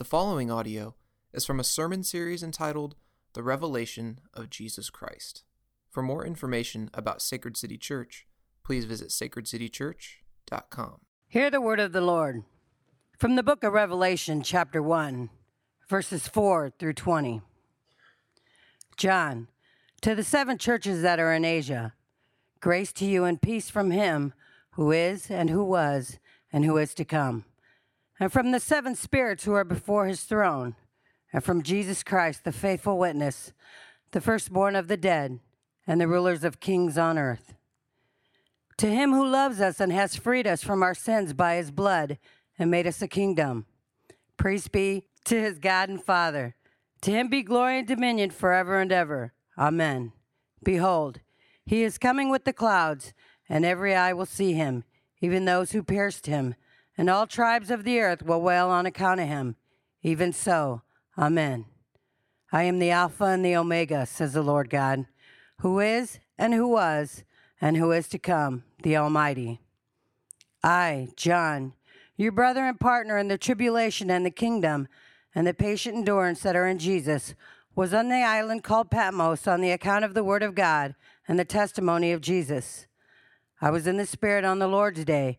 The following audio is from a sermon series entitled The Revelation of Jesus Christ. For more information about Sacred City Church, please visit sacredcitychurch.com. Hear the word of the Lord from the book of Revelation, chapter 1, verses 4 through 20. John, to the seven churches that are in Asia, grace to you and peace from him who is, and who was, and who is to come and from the seven spirits who are before his throne, and from Jesus Christ, the faithful witness, the firstborn of the dead, and the rulers of kings on earth. To him who loves us and has freed us from our sins by his blood and made us a kingdom, praise be to his God and Father. To him be glory and dominion forever and ever. Amen. Behold, he is coming with the clouds, and every eye will see him, even those who pierced him and all tribes of the earth will wail on account of him. Even so, Amen. I am the Alpha and the Omega, says the Lord God, who is, and who was, and who is to come, the Almighty. I, John, your brother and partner in the tribulation and the kingdom, and the patient endurance that are in Jesus, was on the island called Patmos on the account of the word of God and the testimony of Jesus. I was in the Spirit on the Lord's day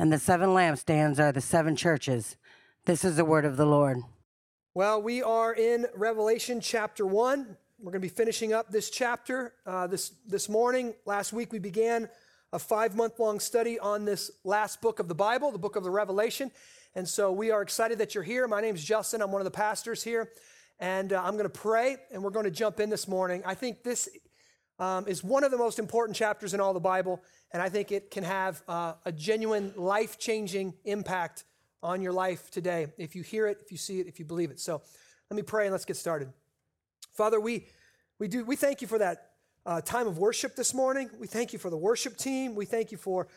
and the seven lampstands are the seven churches. This is the word of the Lord. Well, we are in Revelation chapter 1. We're going to be finishing up this chapter uh, this, this morning. Last week we began a five month long study on this last book of the Bible, the book of the Revelation. And so we are excited that you're here. My name is Justin, I'm one of the pastors here. And uh, I'm going to pray and we're going to jump in this morning. I think this um, is one of the most important chapters in all the Bible and I think it can have uh, a genuine life changing impact on your life today if you hear it, if you see it, if you believe it. So let me pray and let's get started. Father, we, we, do, we thank you for that uh, time of worship this morning. We thank you for the worship team. We thank you for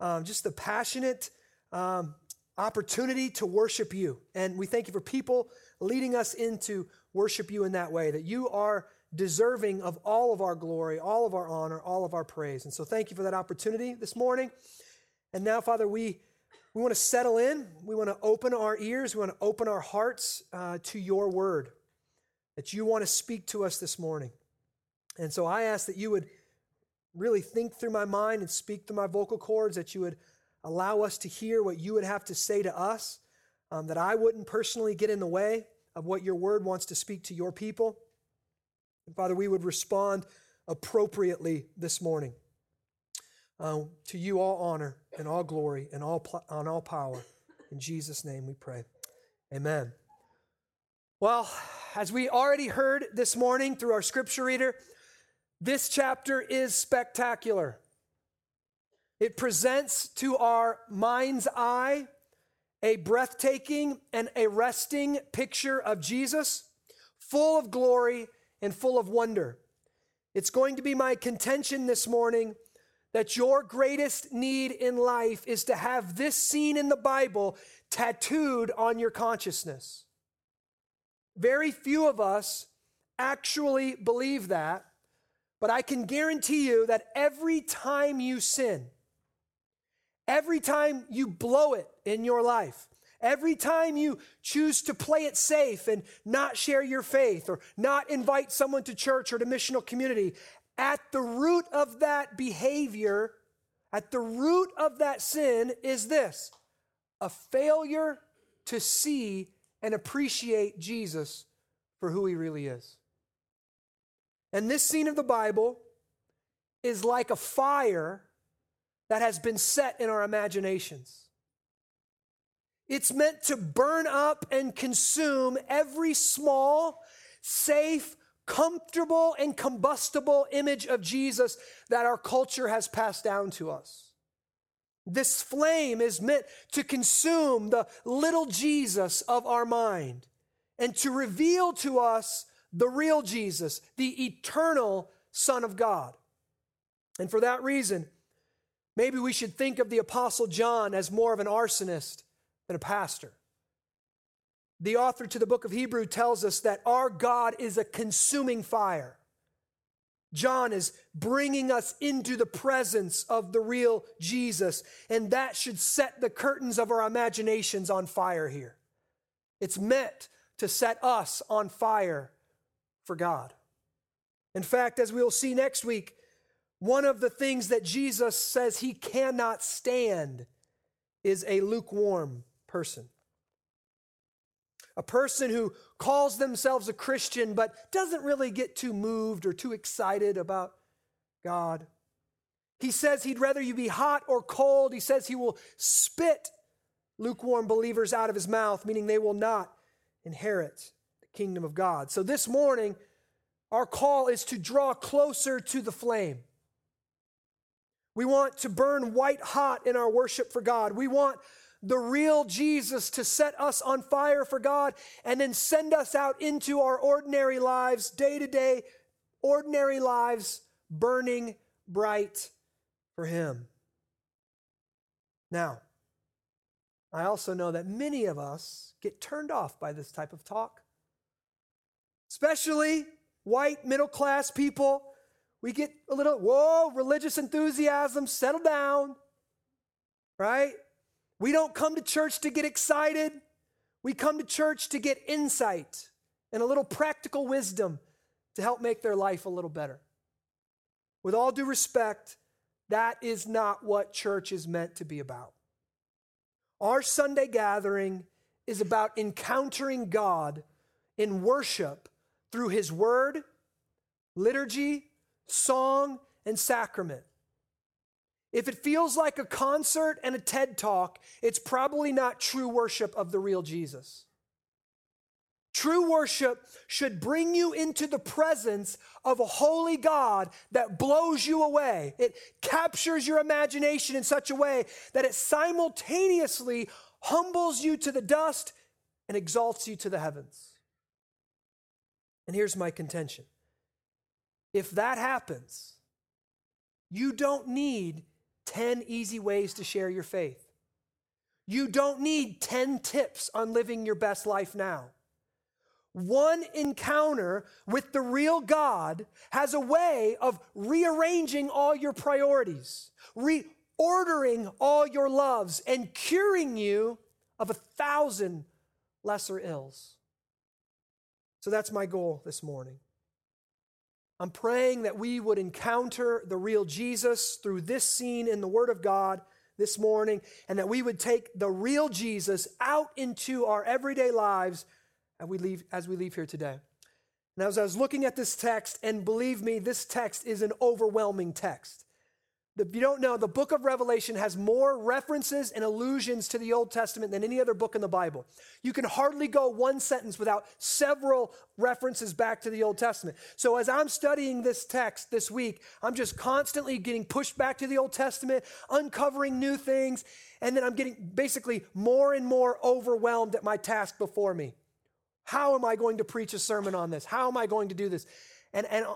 um, just the passionate um, opportunity to worship you. And we thank you for people leading us into worship you in that way, that you are deserving of all of our glory, all of our honor, all of our praise. And so thank you for that opportunity this morning. And now, Father, we, we want to settle in. We want to open our ears. We want to open our hearts uh, to your word, that you want to speak to us this morning. And so I ask that you would really think through my mind and speak through my vocal cords, that you would allow us to hear what you would have to say to us, um, that I wouldn't personally get in the way of what your word wants to speak to your people. And Father, we would respond appropriately this morning. Uh, to you, all honor and all glory and all, pl- and all power. In Jesus' name we pray. Amen. Well, as we already heard this morning through our scripture reader, this chapter is spectacular. It presents to our mind's eye a breathtaking and arresting picture of Jesus, full of glory and full of wonder. It's going to be my contention this morning that your greatest need in life is to have this scene in the Bible tattooed on your consciousness. Very few of us actually believe that, but I can guarantee you that every time you sin, every time you blow it in your life, every time you choose to play it safe and not share your faith or not invite someone to church or to missional community, at the root of that behavior, at the root of that sin is this a failure to see and appreciate Jesus for who he really is. And this scene of the Bible is like a fire that has been set in our imaginations. It's meant to burn up and consume every small, safe, comfortable, and combustible image of Jesus that our culture has passed down to us. This flame is meant to consume the little Jesus of our mind and to reveal to us the real Jesus, the eternal Son of God. And for that reason, maybe we should think of the Apostle John as more of an arsonist than a pastor. The author to the book of Hebrew tells us that our God is a consuming fire. John is bringing us into the presence of the real Jesus, and that should set the curtains of our imaginations on fire here. It's meant to set us on fire for God. In fact, as we will see next week, one of the things that Jesus says he cannot stand is a lukewarm person. A person who calls themselves a Christian but doesn't really get too moved or too excited about God. He says he'd rather you be hot or cold. He says he will spit lukewarm believers out of his mouth, meaning they will not inherit the kingdom of God. So this morning, our call is to draw closer to the flame. We want to burn white hot in our worship for God. We want the real Jesus to set us on fire for God and then send us out into our ordinary lives, day to day, ordinary lives, burning bright for Him. Now, I also know that many of us get turned off by this type of talk, especially white middle class people. We get a little, whoa, religious enthusiasm, settle down, right? We don't come to church to get excited. We come to church to get insight and a little practical wisdom to help make their life a little better. With all due respect, that is not what church is meant to be about. Our Sunday gathering is about encountering God in worship through His Word, liturgy, song, and sacrament. If it feels like a concert and a TED talk, it's probably not true worship of the real Jesus. True worship should bring you into the presence of a holy God that blows you away. It captures your imagination in such a way that it simultaneously humbles you to the dust and exalts you to the heavens. And here's my contention if that happens, you don't need 10 easy ways to share your faith. You don't need 10 tips on living your best life now. One encounter with the real God has a way of rearranging all your priorities, reordering all your loves, and curing you of a thousand lesser ills. So that's my goal this morning. I'm praying that we would encounter the real Jesus through this scene in the Word of God this morning, and that we would take the real Jesus out into our everyday lives as we leave, as we leave here today. Now, as I was looking at this text, and believe me, this text is an overwhelming text. If you don't know, the book of Revelation has more references and allusions to the Old Testament than any other book in the Bible. You can hardly go one sentence without several references back to the Old Testament. So, as I'm studying this text this week, I'm just constantly getting pushed back to the Old Testament, uncovering new things, and then I'm getting basically more and more overwhelmed at my task before me. How am I going to preach a sermon on this? How am I going to do this? And, and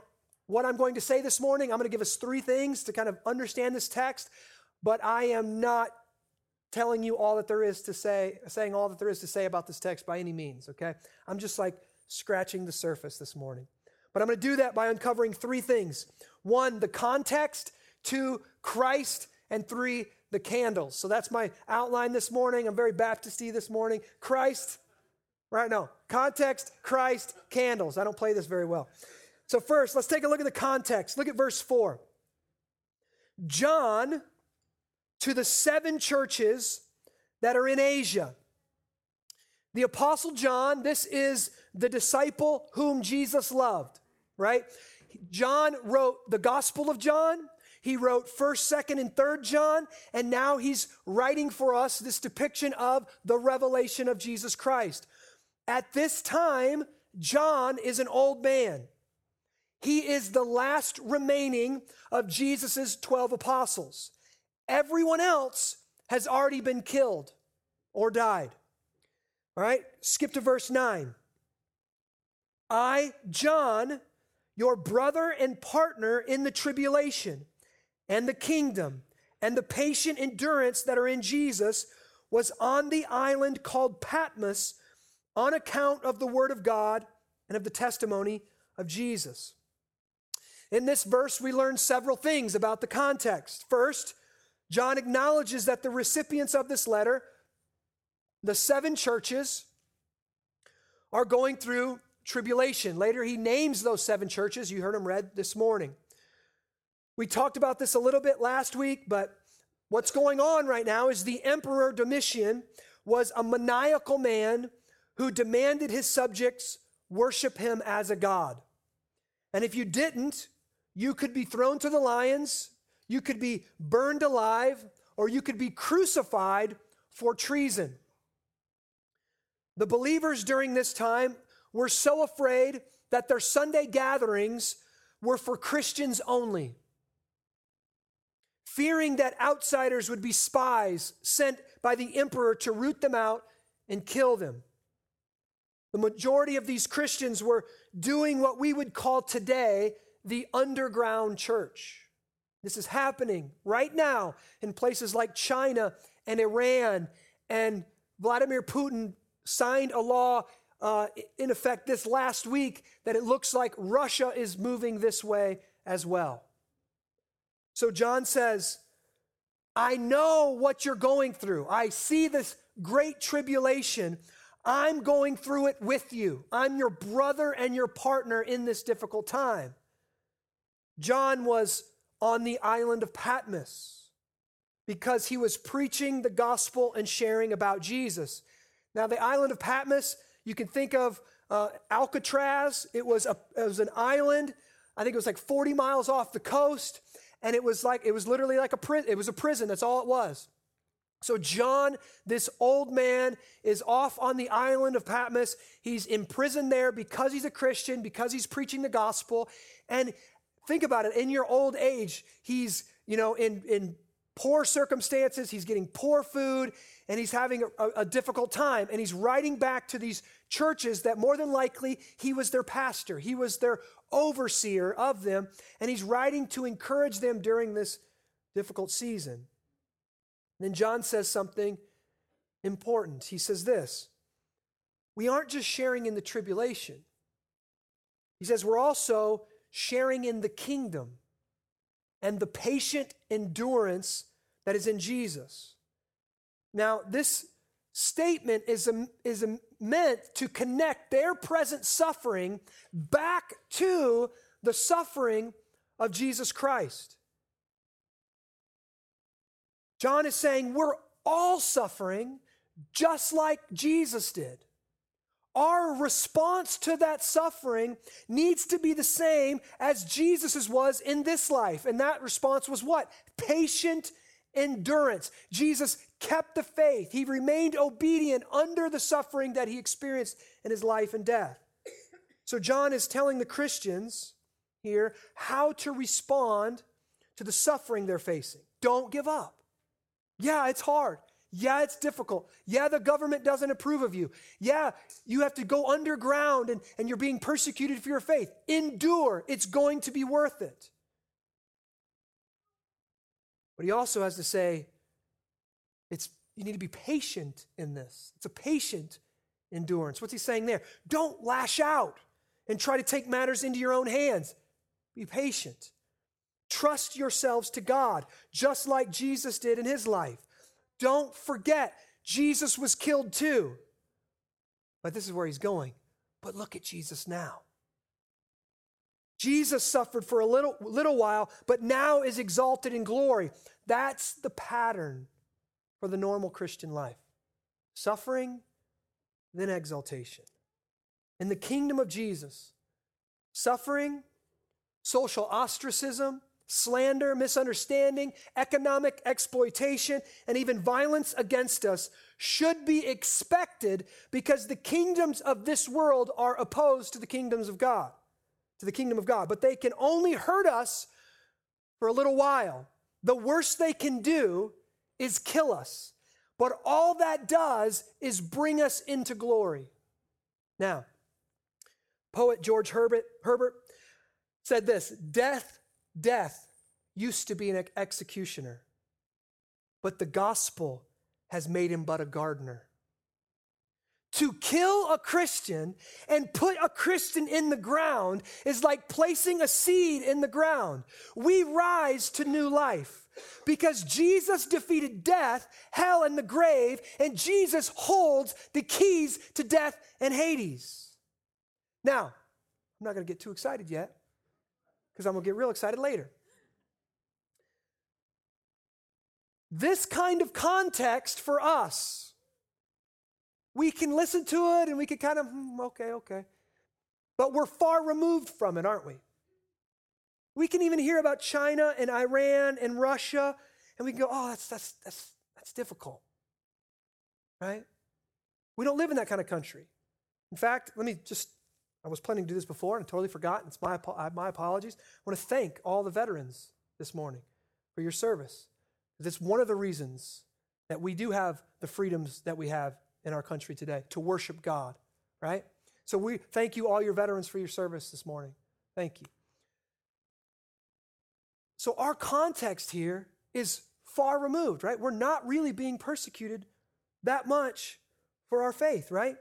what I'm going to say this morning, I'm going to give us three things to kind of understand this text, but I am not telling you all that there is to say, saying all that there is to say about this text by any means, okay? I'm just like scratching the surface this morning. But I'm going to do that by uncovering three things one, the context, two, Christ, and three, the candles. So that's my outline this morning. I'm very Baptisty this morning. Christ, right now, context, Christ, candles. I don't play this very well. So, first, let's take a look at the context. Look at verse 4. John to the seven churches that are in Asia. The Apostle John, this is the disciple whom Jesus loved, right? John wrote the Gospel of John. He wrote 1st, 2nd, and 3rd John, and now he's writing for us this depiction of the revelation of Jesus Christ. At this time, John is an old man. He is the last remaining of Jesus' 12 apostles. Everyone else has already been killed or died. All right, skip to verse 9. I, John, your brother and partner in the tribulation and the kingdom and the patient endurance that are in Jesus, was on the island called Patmos on account of the word of God and of the testimony of Jesus. In this verse, we learn several things about the context. First, John acknowledges that the recipients of this letter, the seven churches, are going through tribulation. Later, he names those seven churches. You heard him read this morning. We talked about this a little bit last week, but what's going on right now is the Emperor Domitian was a maniacal man who demanded his subjects worship him as a god. And if you didn't, you could be thrown to the lions, you could be burned alive, or you could be crucified for treason. The believers during this time were so afraid that their Sunday gatherings were for Christians only. Fearing that outsiders would be spies sent by the emperor to root them out and kill them. The majority of these Christians were doing what we would call today the underground church. This is happening right now in places like China and Iran. And Vladimir Putin signed a law uh, in effect this last week that it looks like Russia is moving this way as well. So John says, I know what you're going through. I see this great tribulation. I'm going through it with you. I'm your brother and your partner in this difficult time. John was on the island of Patmos because he was preaching the gospel and sharing about Jesus. Now, the island of Patmos, you can think of uh, Alcatraz. It was, a, it was an island. I think it was like 40 miles off the coast. And it was like, it was literally like a prison. It was a prison. That's all it was. So, John, this old man, is off on the island of Patmos. He's imprisoned there because he's a Christian, because he's preaching the gospel. And Think about it. In your old age, he's, you know, in, in poor circumstances, he's getting poor food, and he's having a, a, difficult time. And he's writing back to these churches that more than likely he was their pastor, he was their overseer of them, and he's writing to encourage them during this difficult season. then John says something important. He says this We aren't just sharing in the tribulation, he says, we're also sharing in the kingdom and the patient endurance that is in Jesus. Now, this statement is, a, is a, meant to connect their present suffering back to the suffering of Jesus Christ. John is saying we're all suffering just like Jesus did. Our response to that suffering needs to be the same as Jesus's was in this life. And that response was what? Patient endurance. Jesus kept the faith. He remained obedient under the suffering that he experienced in his life and death. So, John is telling the Christians here how to respond to the suffering they're facing. Don't give up. Yeah, it's hard. Yeah, it's difficult. Yeah, the government doesn't approve of you. Yeah, you have to go underground and, and you're being persecuted for your faith. Endure, it's going to be worth it. But he also has to say, it's you need to be patient in this. It's a patient endurance. What's he saying there? Don't lash out and try to take matters into your own hands. Be patient. Trust yourselves to God, just like Jesus did in his life. Don't forget, Jesus was killed too. But this is where he's going. But look at Jesus now. Jesus suffered for a little, little while, but now is exalted in glory. That's the pattern for the normal Christian life suffering, then exaltation. In the kingdom of Jesus, suffering, social ostracism, slander, misunderstanding, economic exploitation, and even violence against us should be expected because the kingdoms of this world are opposed to the kingdoms of God, to the kingdom of God. But they can only hurt us for a little while. The worst they can do is kill us. But all that does is bring us into glory. Now, poet George Herbert, Herbert said this Death, death used to be an executioner, but the gospel has made him but a gardener. To kill a Christian and put a Christian in the ground is like placing a seed in the ground. We rise to new life because Jesus defeated death, hell, and the grave, and Jesus holds the keys to death and Hades. Now, I'm not going to get too excited yet because I'm going to get real excited later. This kind of context for us, we can listen to it and we can kind of, hmm, okay, okay. But we're far removed from it, aren't we? We can even hear about China and Iran and Russia, and we can go, oh, that's, that's, that's, that's difficult, right? We don't live in that kind of country. In fact, let me just, I was planning to do this before and totally forgot. It's my, my apologies. I want to thank all the veterans this morning for your service. It's one of the reasons that we do have the freedoms that we have in our country today to worship God, right? So we thank you, all your veterans, for your service this morning. Thank you. So our context here is far removed, right? We're not really being persecuted that much for our faith, right?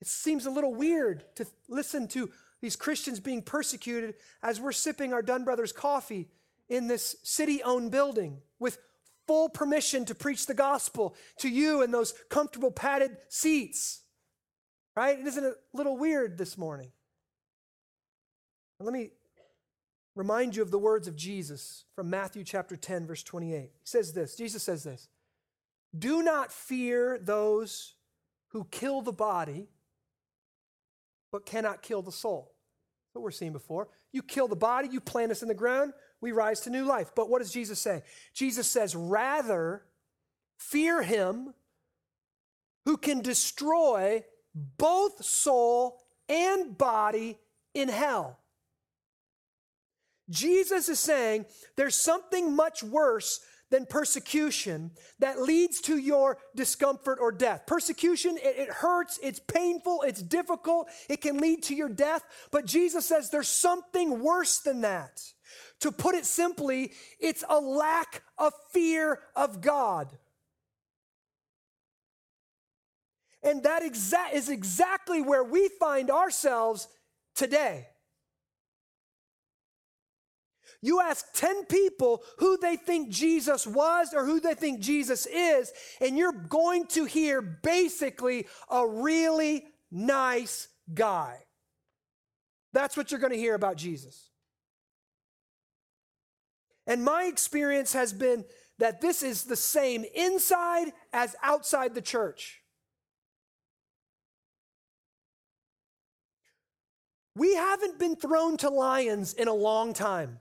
It seems a little weird to listen to these Christians being persecuted as we're sipping our Dunn Brothers coffee in this city owned building with full permission to preach the gospel to you in those comfortable padded seats. Right? Isn't it a little weird this morning? let me remind you of the words of Jesus from Matthew chapter 10, verse 28. He says this Jesus says this Do not fear those who kill the body, but cannot kill the soul. What we're seeing before. You kill the body, you plant us in the ground, we rise to new life. But what does Jesus say? Jesus says, rather fear him who can destroy both soul and body in hell. Jesus is saying there's something much worse than persecution that leads to your discomfort or death. Persecution, it, it, hurts, it's painful, it's difficult, it can lead to your death. But Jesus says there's something worse than that. To put it simply, it's a lack of fear of God. And that exa- is exactly where we find ourselves today. You ask 10 people who they think Jesus was or who they think Jesus is, and you're going to hear basically a really nice guy. That's what you're going to hear about Jesus. And my experience has been that this is the same inside as outside the church. We haven't been thrown to lions in a long time.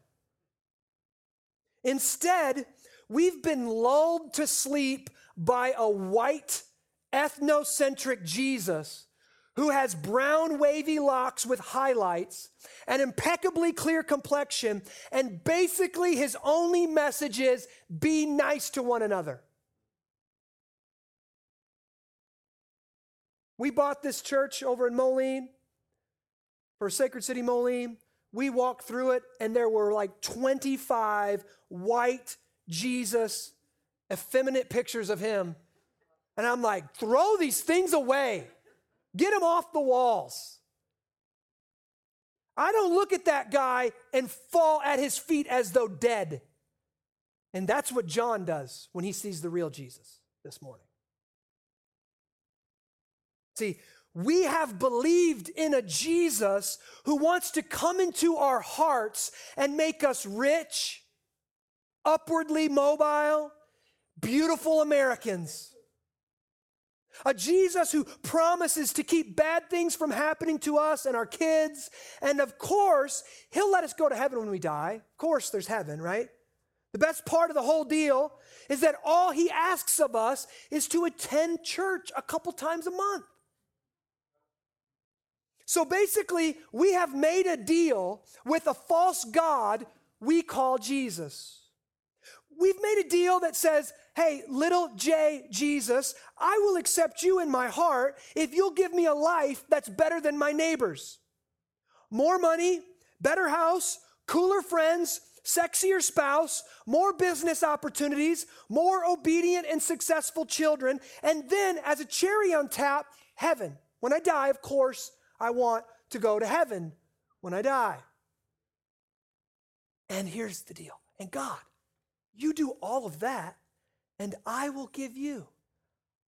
Instead, we've been lulled to sleep by a white, ethnocentric Jesus who has brown, wavy locks with highlights, an impeccably clear complexion, and basically his only message is be nice to one another. We bought this church over in Moline for Sacred City Moline. We walked through it, and there were like 25 white Jesus, effeminate pictures of him. And I'm like, throw these things away. Get them off the walls. I don't look at that guy and fall at his feet as though dead. And that's what John does when he sees the real Jesus this morning. See, we have believed in a Jesus who wants to come into our hearts and make us rich, upwardly mobile, beautiful Americans. A Jesus who promises to keep bad things from happening to us and our kids. And of course, he'll let us go to heaven when we die. Of course, there's heaven, right? The best part of the whole deal is that all he asks of us is to attend church a couple times a month. So basically, we have made a deal with a false God we call Jesus. We've made a deal that says, hey, little j Jesus, I will accept you in my heart if you'll give me a life that's better than my neighbor's. More money, better house, cooler friends, sexier spouse, more business opportunities, more obedient and successful children, and then as a cherry on top, heaven. When I die, of course, I want to go to heaven when I die. And here's the deal. And God, you do all of that, and I will give you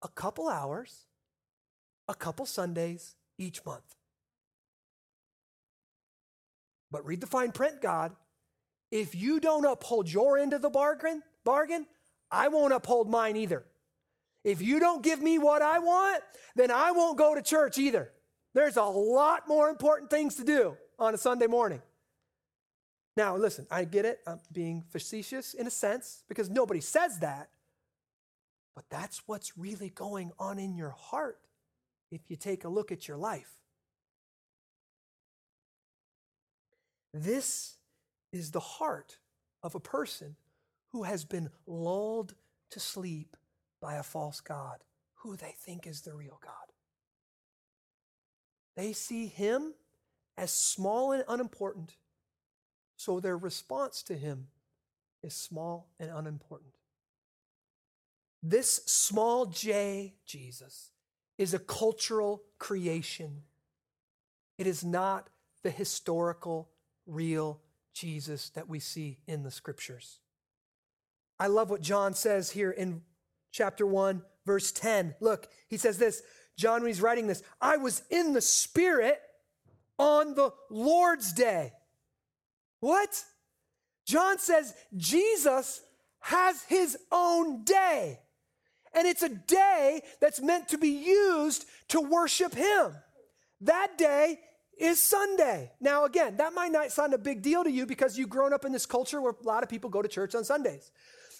a couple hours, a couple Sundays each month. But read the fine print, God. If you don't uphold your end of the bargain, bargain, I won't uphold mine either. If you don't give me what I want, then I won't go to church either. There's a lot more important things to do on a Sunday morning. Now, listen, I get it. I'm being facetious in a sense because nobody says that. But that's what's really going on in your heart if you take a look at your life. This is the heart of a person who has been lulled to sleep by a false God who they think is the real God. They see him as small and unimportant, so their response to him is small and unimportant. This small j, Jesus, is a cultural creation. It is not the historical, real Jesus that we see in the scriptures. I love what John says here in chapter 1, verse 10. Look, he says this John, when he's writing this, I was in the Spirit on the Lord's day. What? John says Jesus has his own day. And it's a day that's meant to be used to worship him. That day is Sunday. Now, again, that might not sound a big deal to you because you've grown up in this culture where a lot of people go to church on Sundays.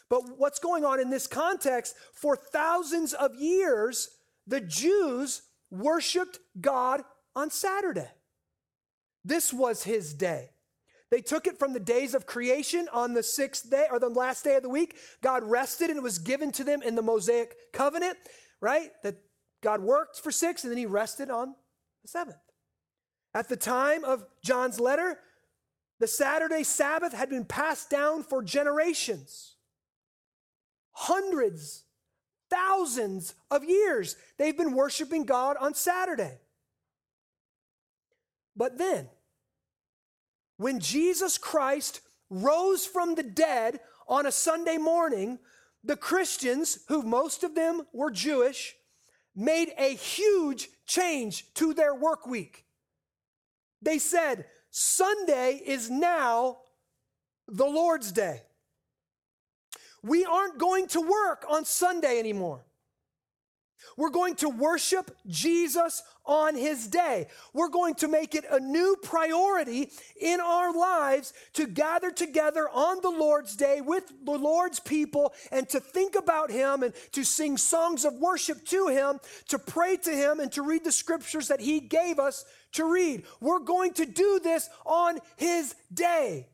But what's going on in this context, for thousands of years, the Jews worshiped God on Saturday. This was his day. They took it from the days of creation on the sixth day or the last day of the week. God rested and it was given to them in the Mosaic covenant, right? That God worked for six and then he rested on the seventh. At the time of John's letter, the Saturday Sabbath had been passed down for generations. Hundreds thousands of years. They've been worshiping God on Saturday. But then, when Jesus Christ rose from the dead on a Sunday morning, the Christians, who most of them were Jewish, made a huge change to their work week. They said, Sunday is now the Lord's day. We aren't going to work on Sunday anymore. We're going to worship Jesus on his day. We're going to make it a new priority in our lives to gather together on the Lord's day with the Lord's people and to think about him and to sing songs of worship to him, to pray to him, and to read the scriptures that he gave us to read. We're going to do this on his day.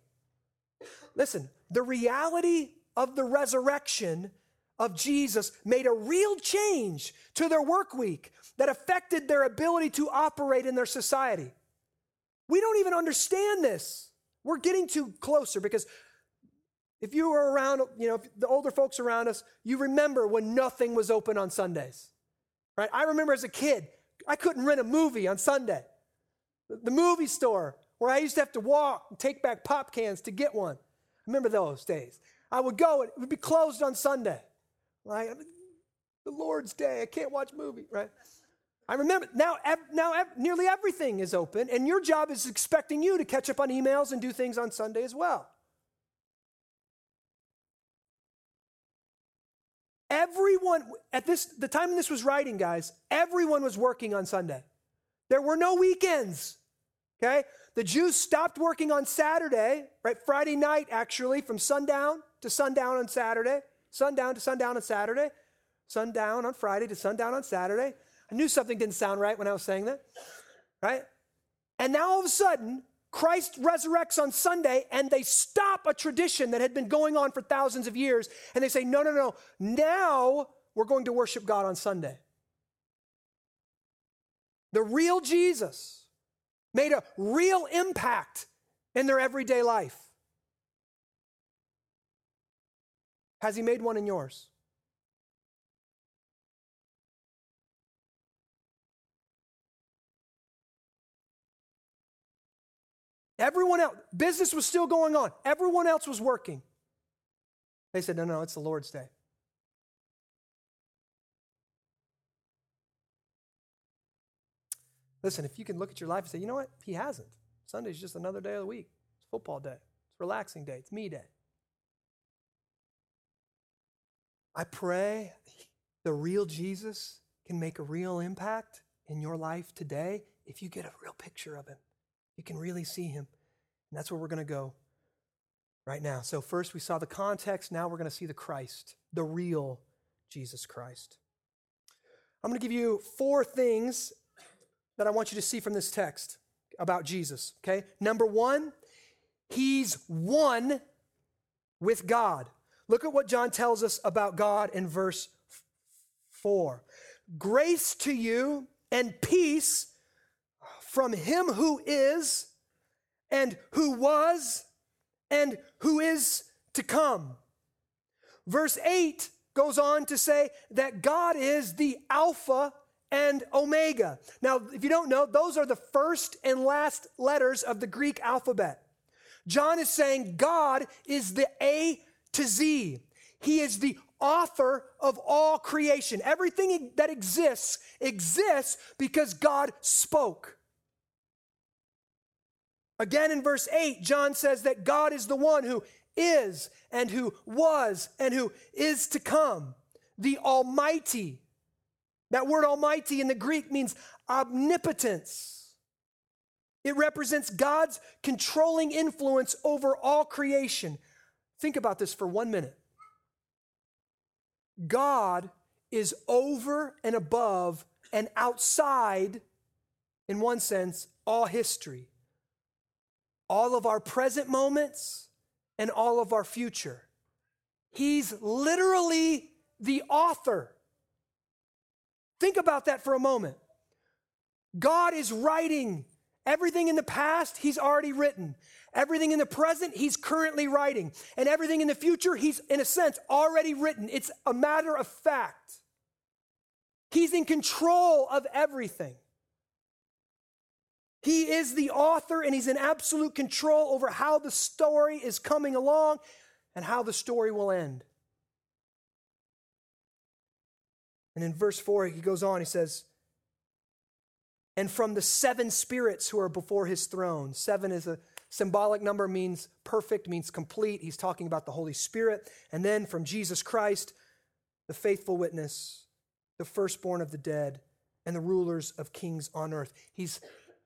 Listen, the reality of the resurrection of Jesus made a real change to their work week that affected their ability to operate in their society. We don't even understand this. We're getting too closer because if you were around, you know, the older folks around us, you remember when nothing was open on Sundays. Right? I remember as a kid, I couldn't rent a movie on Sunday. The movie store where I used to have to walk and take back pop cans to get one. Remember those days? I would go, it would be closed on Sunday. Right? The Lord's Day, I can't watch movie, right? I remember now, now nearly everything is open, and your job is expecting you to catch up on emails and do things on Sunday as well. Everyone, at this, the time this was writing, guys, everyone was working on Sunday. There were no weekends, okay? The Jews stopped working on Saturday, right? Friday night, actually, from sundown to sundown on Saturday, sundown to sundown on Saturday, sundown on Friday to sundown on Saturday. I knew something didn't sound right when I was saying that, right? And now all of a sudden, Christ resurrects on Sunday and they stop a tradition that had been going on for thousands of years and they say, no, no, no, now we're going to worship God on Sunday. The real Jesus made a real impact in their everyday life. Has he made one in yours? Everyone else, business was still going on. Everyone else was working. They said, no, no, it's the Lord's day. Listen, if you can look at your life and say, you know what? He hasn't. Sunday's just another day of the week. It's football day. It's relaxing day. It's me day. I pray the real Jesus can make a real impact in your life today if you get a real picture of him. You can really see him. And that's where we're going to go right now. So, first we saw the context. Now we're going to see the Christ, the real Jesus Christ. I'm going to give you four things that I want you to see from this text about Jesus. Okay? Number one, he's one with God. Look at what John tells us about God in verse 4. Grace to you and peace from him who is, and who was, and who is to come. Verse 8 goes on to say that God is the Alpha and Omega. Now, if you don't know, those are the first and last letters of the Greek alphabet. John is saying God is the A to Z. He is the author of all creation. Everything that exists exists because God spoke. Again in verse 8, John says that God is the one who is and who was and who is to come, the Almighty. That word Almighty in the Greek means omnipotence. It represents God's controlling influence over all creation. Think about this for one minute. God is over and above and outside, in one sense, all history all of our present moments, and all of our future. He's literally the author. Think about that for a moment. God is writing everything in the past, He's already written. Everything in the present, He's currently writing. And everything in the future, He's, in a sense, already written. It's a matter of fact. He's in control of everything. He is the author and he's in absolute control over how the story is coming along and how the story will end. And in verse 4, he goes on, he says, And from the seven spirits who are before his throne. Seven is a symbolic number, means perfect, means complete. He's talking about the Holy Spirit. And then from Jesus Christ, the faithful witness, the firstborn of the dead, and the rulers of kings on earth. He's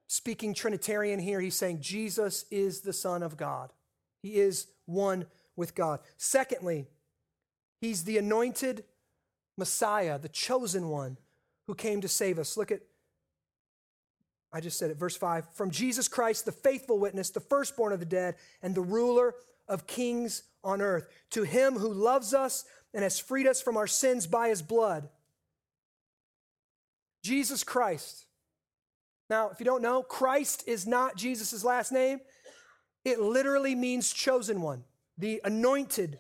speaking Trinitarian here. He's saying Jesus is the Son of God, He is one with God. Secondly, He's the anointed Messiah, the chosen one who came to save us. Look at, I just said it, verse 5 from Jesus Christ, the faithful witness, the firstborn of the dead, and the ruler of kings on earth. To him who loves us and has freed us from our sins by his blood. Jesus Christ now, if you don't know, Christ is not Jesus' last name. It literally means chosen one, the anointed,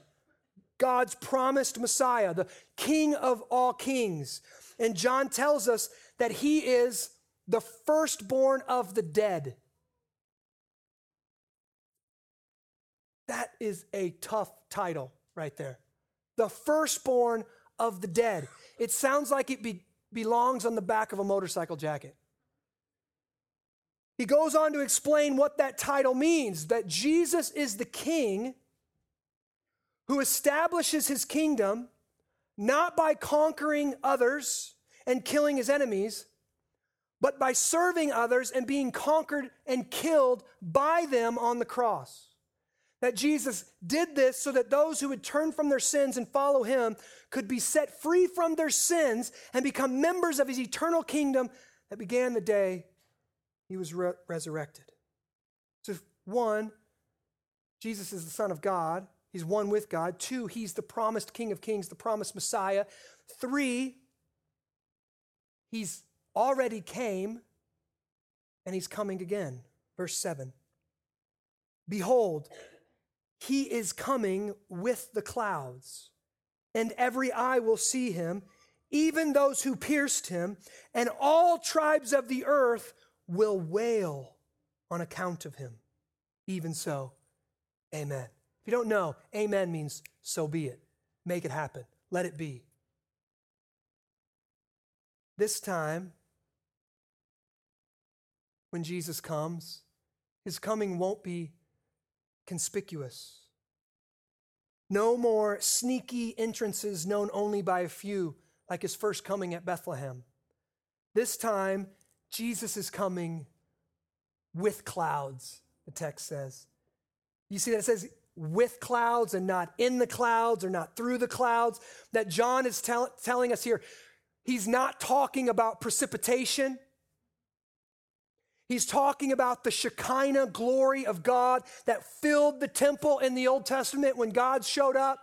God's promised Messiah, the King of all kings. And John tells us that he is the firstborn of the dead. That is a tough title right there. The firstborn of the dead. It sounds like it be, belongs on the back of a motorcycle jacket. He goes on to explain what that title means that Jesus is the king who establishes his kingdom not by conquering others and killing his enemies, but by serving others and being conquered and killed by them on the cross. That Jesus did this so that those who would turn from their sins and follow him could be set free from their sins and become members of his eternal kingdom that began the day he was re- resurrected. So, one, Jesus is the Son of God. He's one with God. Two, he's the promised King of Kings, the promised Messiah. Three, he's already came and he's coming again. Verse 7 Behold, he is coming with the clouds, and every eye will see him, even those who pierced him, and all tribes of the earth will wail on account of him. Even so, amen. If you don't know, amen means so be it. Make it happen. Let it be. This time, when Jesus comes, his coming won't be conspicuous. No more sneaky entrances known only by a few, like his first coming at Bethlehem. This time, Jesus is coming with clouds, the text says. You see that it says with clouds and not in the clouds or not through the clouds. That John is tell, telling us here, he's not talking about precipitation. He's talking about the Shekinah glory of God that filled the temple in the Old Testament when God showed up.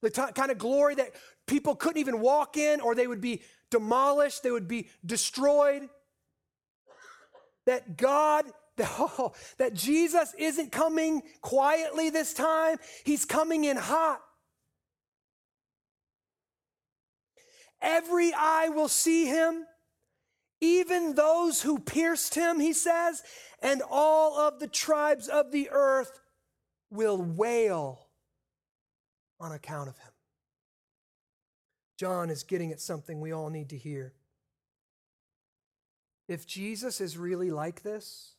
The t- kind of glory that people couldn't even walk in or they would be demolished, they would be destroyed. That God, oh, that Jesus isn't coming quietly this time, He's coming in hot. Every eye will see Him even those who pierced him, he says, and all of the tribes of the earth will wail on account of him. John is getting at something we all need to hear. If Jesus is really like this,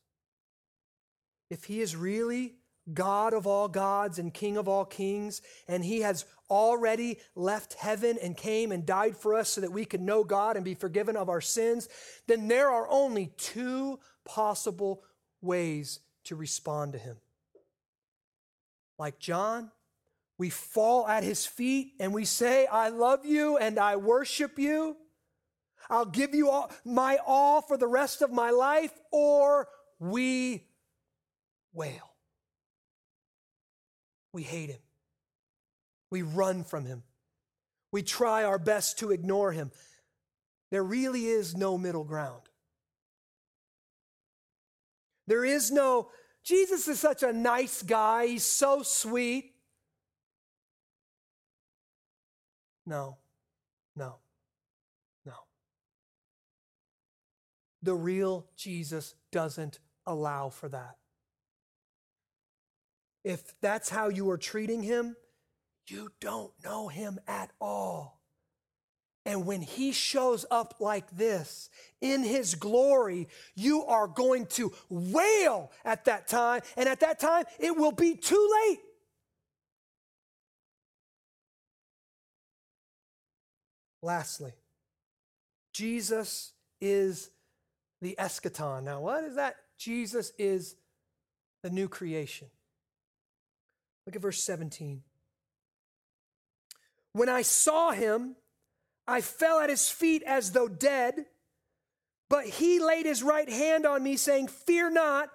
if he is really God of all gods and King of all kings, and he has already left heaven and came and died for us so that we could know God and be forgiven of our sins, then there are only two possible ways to respond to him. Like John, we fall at his feet and we say, I love you and I worship you. I'll give you all, my all for the rest of my life, or we wail. We hate him. We run from him. We try our best to ignore him. There really is no middle ground. There is no, Jesus is such a nice guy. He's so sweet. No, no, no. The real Jesus doesn't allow for that. If that's how you are treating him, you don't know him at all. And when he shows up like this in his glory, you are going to wail at that time. And at that time, it will be too late. Lastly, Jesus is the eschaton. Now, what is that? Jesus is the new creation. Look at verse 17. When I saw him, I fell at his feet as though dead, but he laid his right hand on me, saying, Fear not,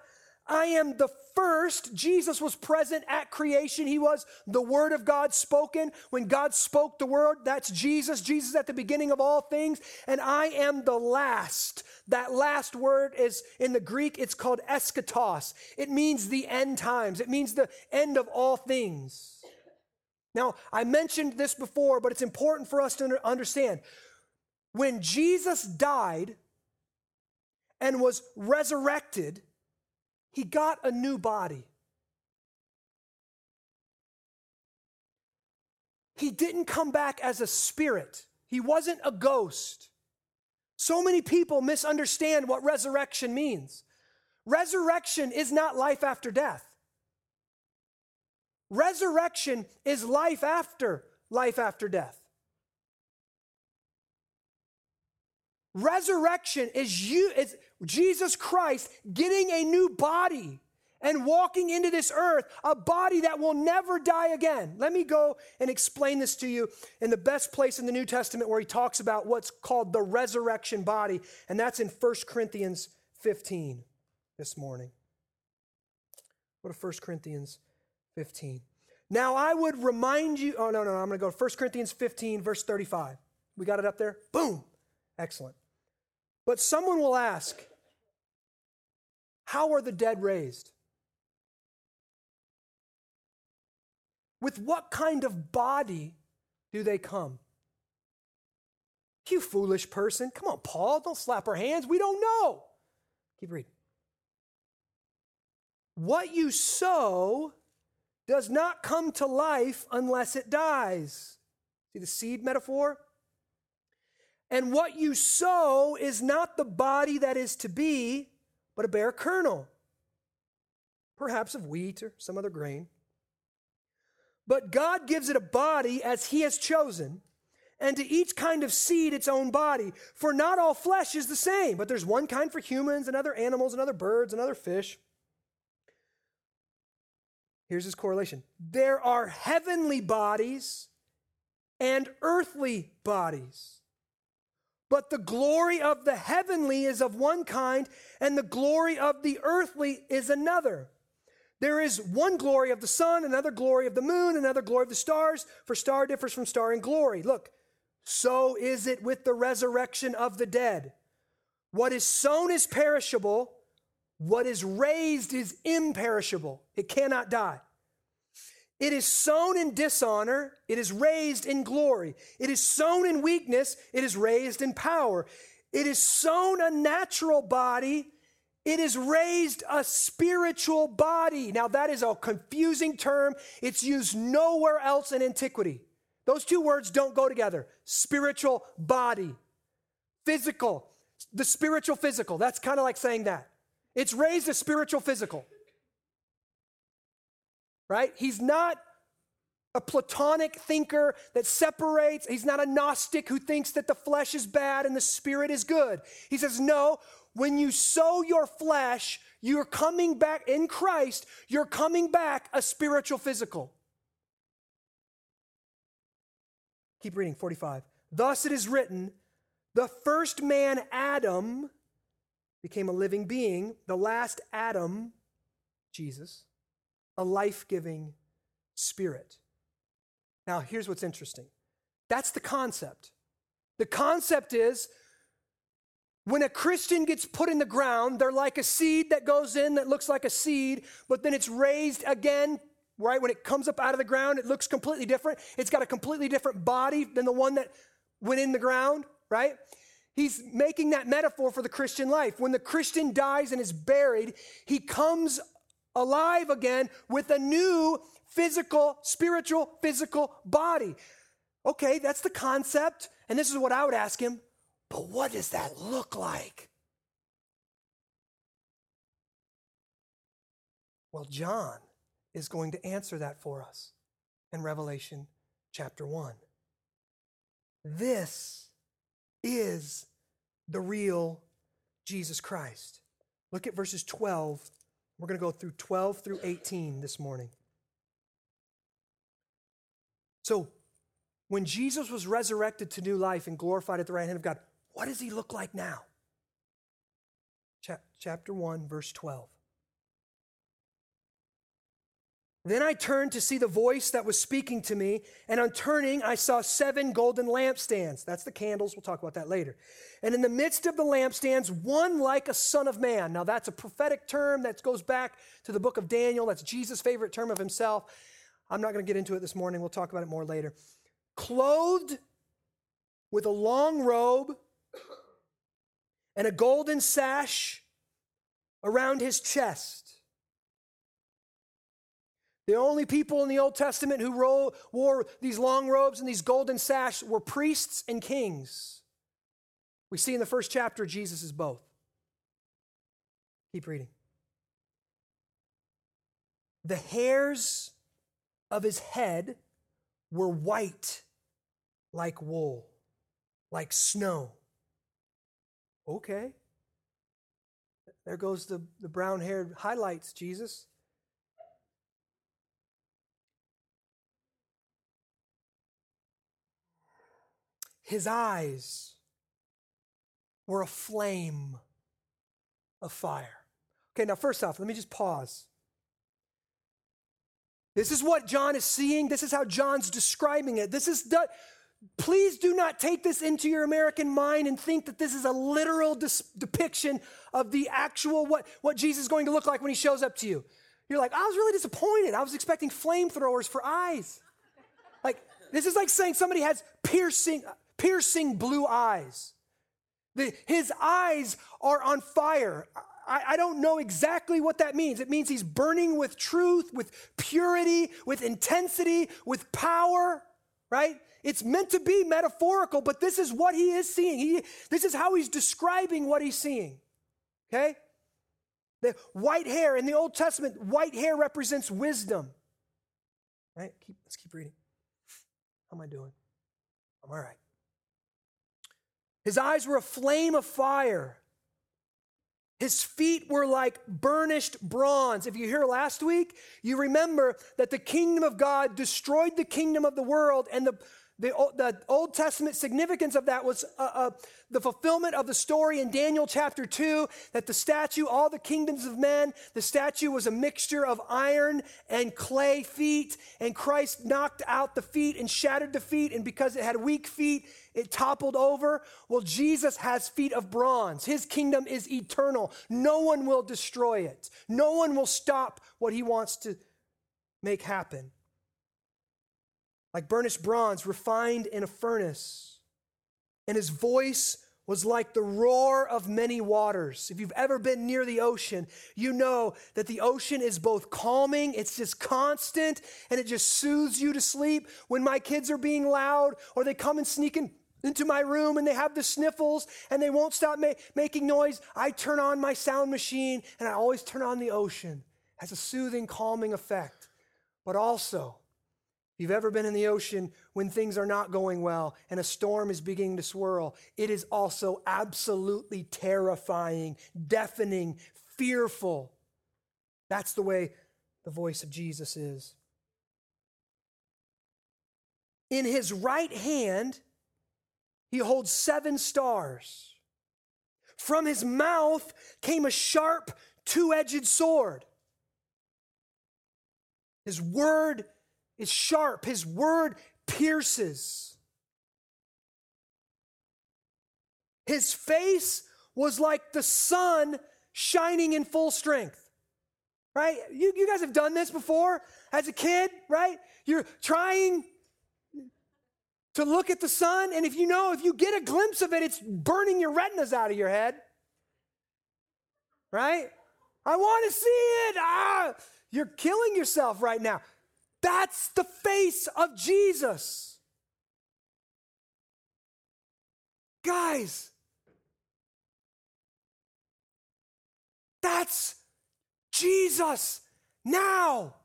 I am the first. Jesus was present at creation. He was the Word of God spoken. When God spoke the Word, that's Jesus. Jesus at the beginning of all things. And I am the last. That last word is in the Greek, it's called eschatos. It means the end times, it means the end of all things. Now, I mentioned this before, but it's important for us to understand. When Jesus died and was resurrected, he got a new body. He didn't come back as a spirit, he wasn't a ghost. So many people misunderstand what resurrection means. Resurrection is not life after death. Resurrection is life after life after death. Resurrection is you is Jesus Christ getting a new body and walking into this earth, a body that will never die again. Let me go and explain this to you in the best place in the New Testament where he talks about what's called the resurrection body, and that's in 1 Corinthians 15 this morning. Go to 1 Corinthians 15. Now I would remind you, oh no, no, no I'm going to go 1 Corinthians 15, verse 35. We got it up there? Boom. Excellent. But someone will ask, how are the dead raised? With what kind of body do they come? You foolish person. Come on, Paul, don't slap our hands. We don't know. Keep reading. What you sow does not come to life unless it dies. See the seed metaphor? And what you sow is not the body that is to be, but a bare kernel, perhaps of wheat or some other grain. But God gives it a body as He has chosen, and to each kind of seed its own body. For not all flesh is the same, but there's one kind for humans, and other animals, and other birds, and other fish. Here's his correlation there are heavenly bodies and earthly bodies. But the glory of the heavenly is of one kind, and the glory of the earthly is another. There is one glory of the sun, another glory of the moon, another glory of the stars, for star differs from star in glory. Look, so is it with the resurrection of the dead. What is sown is perishable, what is raised is imperishable. It cannot die. It is sown in dishonor, it is raised in glory. It is sown in weakness, it is raised in power. It is sown a natural body, it is raised a spiritual body. Now, that is a confusing term. It's used nowhere else in antiquity. Those two words don't go together spiritual body, physical, the spiritual physical. That's kind of like saying that. It's raised a spiritual physical right? He's not a Platonic thinker that separates. He's not a Gnostic who thinks that the flesh is bad and the spirit is good. He says, no, when you sow your flesh, you're coming back in Christ, you're coming back a spiritual physical. Keep reading, 45. Thus it is written, the first man, Adam, became a living being. The last Adam, Jesus, a life giving spirit. Now, here's what's interesting that's the concept. The concept is when a Christian gets put in the ground, they're like a seed that goes in that looks like a seed, but then it's raised again, right? When it comes up out of the ground, it looks completely different. It's got a completely different body than the one that went in the ground, right? He's making that metaphor for the Christian life. When the Christian dies and is buried, he comes alive again with a new physical, spiritual, physical body. Okay, that's the concept. And this is what I would ask him. But what does that look like? Well, John is going to answer that for us in Revelation chapter 1. This is the real Jesus Christ. Look at verses 12 we're going to go through 12 through 18 this morning. So, when Jesus was resurrected to new life and glorified at the right hand of God, what does he look like now? Chapter 1, verse 12. Then I turned to see the voice that was speaking to me, and on turning, I saw seven golden lampstands. That's the candles. We'll talk about that later. And in the midst of the lampstands, one like a son of man. Now, that's a prophetic term that goes back to the book of Daniel. That's Jesus' favorite term of himself. I'm not going to get into it this morning. We'll talk about it more later. Clothed with a long robe and a golden sash around his chest. The only people in the Old Testament who wore these long robes and these golden sash were priests and kings. We see in the first chapter, Jesus is both. Keep reading. The hairs of his head were white like wool, like snow. Okay. There goes the, the brown haired highlights, Jesus. His eyes were a flame of fire. Okay, now, first off, let me just pause. This is what John is seeing. This is how John's describing it. This is the, please do not take this into your American mind and think that this is a literal dis- depiction of the actual what, what Jesus is going to look like when he shows up to you. You're like, I was really disappointed. I was expecting flamethrowers for eyes. Like, this is like saying somebody has piercing, piercing blue eyes. The, his eyes are on fire. I, I don't know exactly what that means. It means he's burning with truth, with purity, with intensity, with power, right? It's meant to be metaphorical, but this is what he is seeing. He, this is how he's describing what he's seeing. Okay? The white hair in the Old Testament, white hair represents wisdom. Right? Keep, let's keep reading. How am I doing? I'm all right. His eyes were a flame of fire. His feet were like burnished bronze. If you hear last week, you remember that the kingdom of God destroyed the kingdom of the world, and the, the, the Old Testament significance of that was uh, uh, the fulfillment of the story in Daniel chapter 2 that the statue, all the kingdoms of men, the statue was a mixture of iron and clay feet, and Christ knocked out the feet and shattered the feet, and because it had weak feet, it toppled over. Well, Jesus has feet of bronze. His kingdom is eternal. No one will destroy it, no one will stop what he wants to make happen like burnished bronze refined in a furnace. And his voice was like the roar of many waters. If you've ever been near the ocean, you know that the ocean is both calming, it's just constant, and it just soothes you to sleep. When my kids are being loud or they come and sneak in, into my room and they have the sniffles and they won't stop ma- making noise, I turn on my sound machine and I always turn on the ocean. It has a soothing, calming effect. But also, if you've ever been in the ocean when things are not going well and a storm is beginning to swirl, it is also absolutely terrifying, deafening, fearful. That's the way the voice of Jesus is. In his right hand, he holds seven stars. From his mouth came a sharp, two edged sword. His word is sharp, his word pierces. His face was like the sun shining in full strength. Right? You, you guys have done this before as a kid, right? You're trying to look at the sun, and if you know, if you get a glimpse of it, it's burning your retinas out of your head. Right? I want to see it. Ah, you're killing yourself right now. That's the face of Jesus. Guys, that's Jesus now.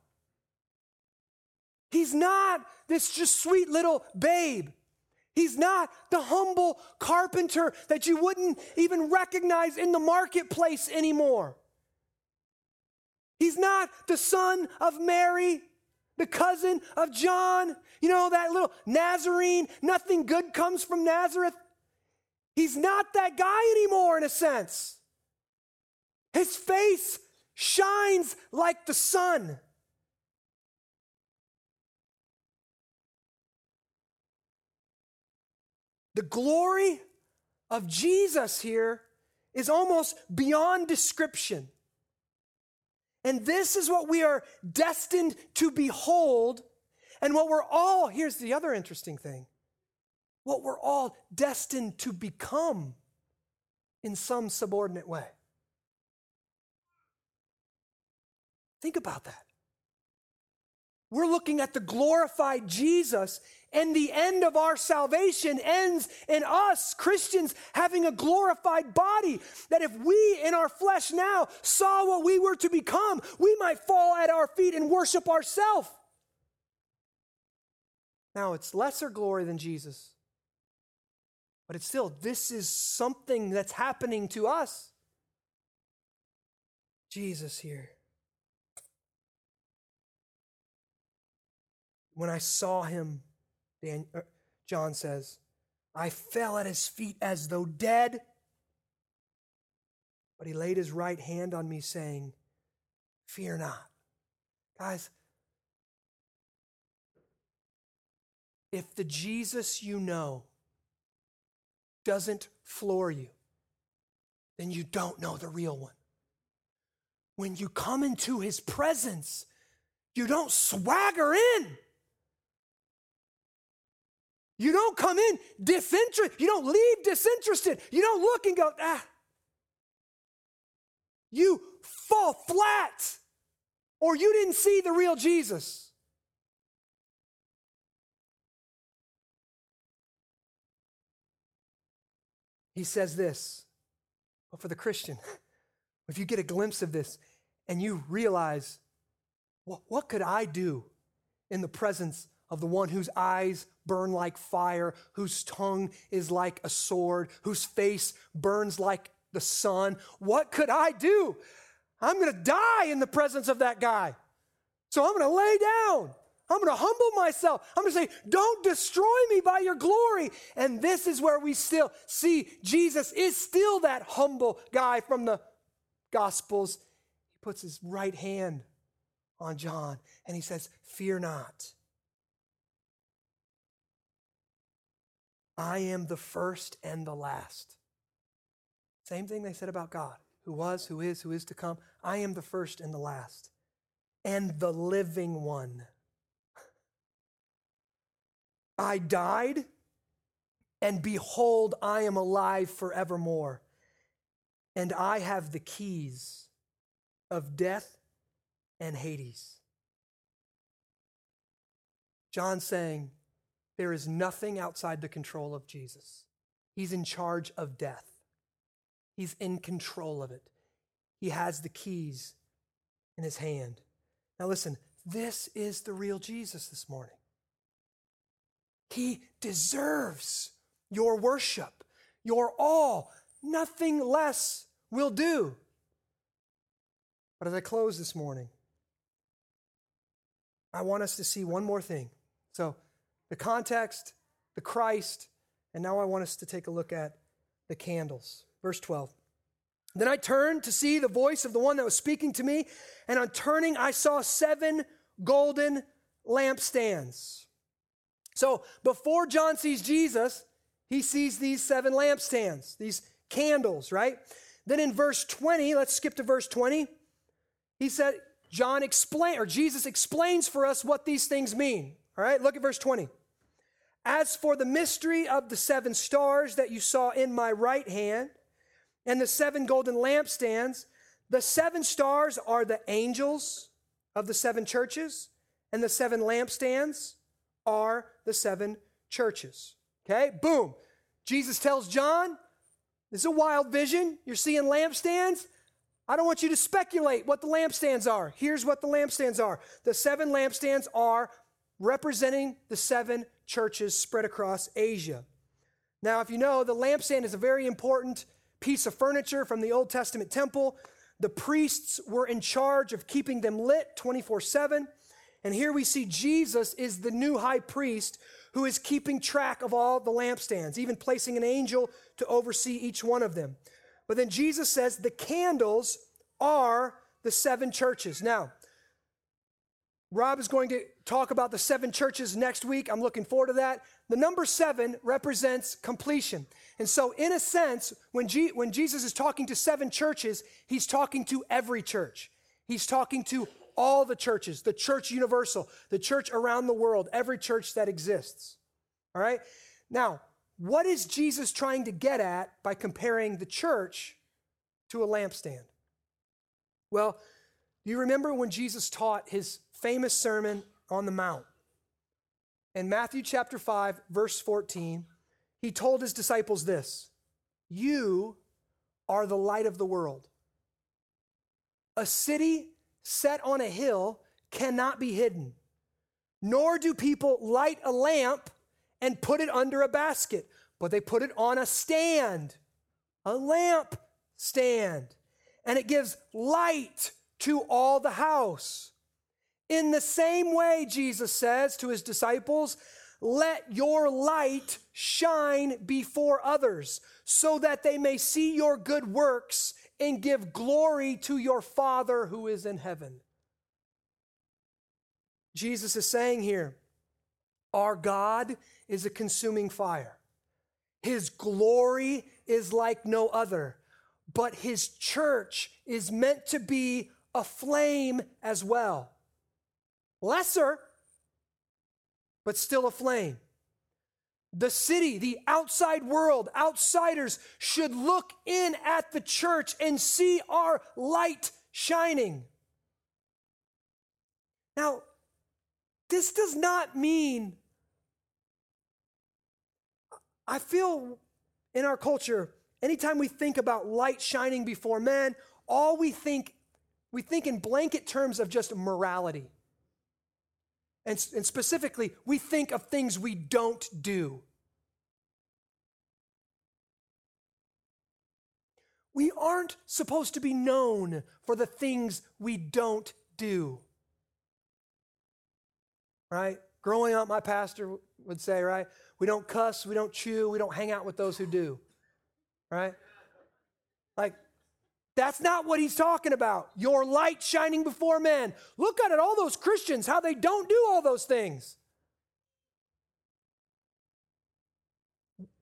He's not this just sweet little babe. He's not the humble carpenter that you wouldn't even recognize in the marketplace anymore. He's not the son of Mary the cousin of John, you know, that little Nazarene, nothing good comes from Nazareth. He's not that guy anymore, in a sense. His face shines like the sun. The glory of Jesus here is almost beyond description. And this is what we are destined to behold, and what we're all, here's the other interesting thing what we're all destined to become in some subordinate way. Think about that. We're looking at the glorified Jesus, and the end of our salvation ends in us, Christians, having a glorified body. That if we in our flesh now saw what we were to become, we might fall at our feet and worship ourselves. Now, it's lesser glory than Jesus, but it's still, this is something that's happening to us. Jesus here. When I saw him, Dan, uh, John says, I fell at his feet as though dead. But he laid his right hand on me, saying, Fear not. Guys, if the Jesus you know doesn't floor you, then you don't know the real one. When you come into his presence, you don't swagger in. You don't come in disinterested. You don't leave disinterested. You don't look and go, ah. You fall flat, or you didn't see the real Jesus. He says this, but for the Christian, if you get a glimpse of this and you realize, what, what could I do in the presence of the one whose eyes burn like fire, whose tongue is like a sword, whose face burns like the sun. What could I do? I'm going to die in the presence of that guy. So I'm going to lay down. I'm going to humble myself. I'm going to say, Don't destroy me by your glory. And this is where we still see Jesus is still that humble guy from the Gospels. He puts his right hand on John and he says, Fear not. I am the first and the last. Same thing they said about God who was, who is, who is to come. I am the first and the last, and the living one. I died, and behold, I am alive forevermore, and I have the keys of death and Hades. John saying, there is nothing outside the control of Jesus. He's in charge of death, He's in control of it. He has the keys in His hand. Now, listen, this is the real Jesus this morning. He deserves your worship, your all. Nothing less will do. But as I close this morning, I want us to see one more thing. So, the context, the Christ, and now I want us to take a look at the candles. Verse 12. Then I turned to see the voice of the one that was speaking to me, and on turning, I saw seven golden lampstands. So before John sees Jesus, he sees these seven lampstands, these candles, right? Then in verse 20, let's skip to verse 20. He said, John explain or Jesus explains for us what these things mean. All right, look at verse 20. As for the mystery of the seven stars that you saw in my right hand and the seven golden lampstands, the seven stars are the angels of the seven churches, and the seven lampstands are the seven churches. Okay, boom. Jesus tells John, this is a wild vision. You're seeing lampstands. I don't want you to speculate what the lampstands are. Here's what the lampstands are the seven lampstands are representing the seven churches spread across Asia. Now, if you know, the lampstand is a very important piece of furniture from the Old Testament temple. The priests were in charge of keeping them lit 24 7. And here we see Jesus is the new high priest who is keeping track of all the lampstands, even placing an angel to oversee each one of them. But then Jesus says the candles are the seven churches. Now, Rob is going to talk about the seven churches next week. I'm looking forward to that. The number seven represents completion. And so, in a sense, when, G- when Jesus is talking to seven churches, he's talking to every church. He's talking to all the churches, the church universal, the church around the world, every church that exists. All right? Now, what is Jesus trying to get at by comparing the church to a lampstand? Well, you remember when Jesus taught his famous sermon on the Mount. In Matthew chapter 5, verse 14, he told his disciples this You are the light of the world. A city set on a hill cannot be hidden, nor do people light a lamp and put it under a basket, but they put it on a stand, a lamp stand, and it gives light to all the house. In the same way, Jesus says to his disciples, let your light shine before others so that they may see your good works and give glory to your Father who is in heaven. Jesus is saying here, our God is a consuming fire. His glory is like no other, but his church is meant to be a flame as well. Lesser, but still a flame. The city, the outside world, outsiders should look in at the church and see our light shining. Now, this does not mean, I feel in our culture, anytime we think about light shining before men, all we think, we think in blanket terms of just morality. And, and specifically, we think of things we don't do. We aren't supposed to be known for the things we don't do. Right? Growing up, my pastor would say, right? We don't cuss, we don't chew, we don't hang out with those who do. Right? Like, that's not what he's talking about. Your light shining before men. Look at it, all those Christians, how they don't do all those things.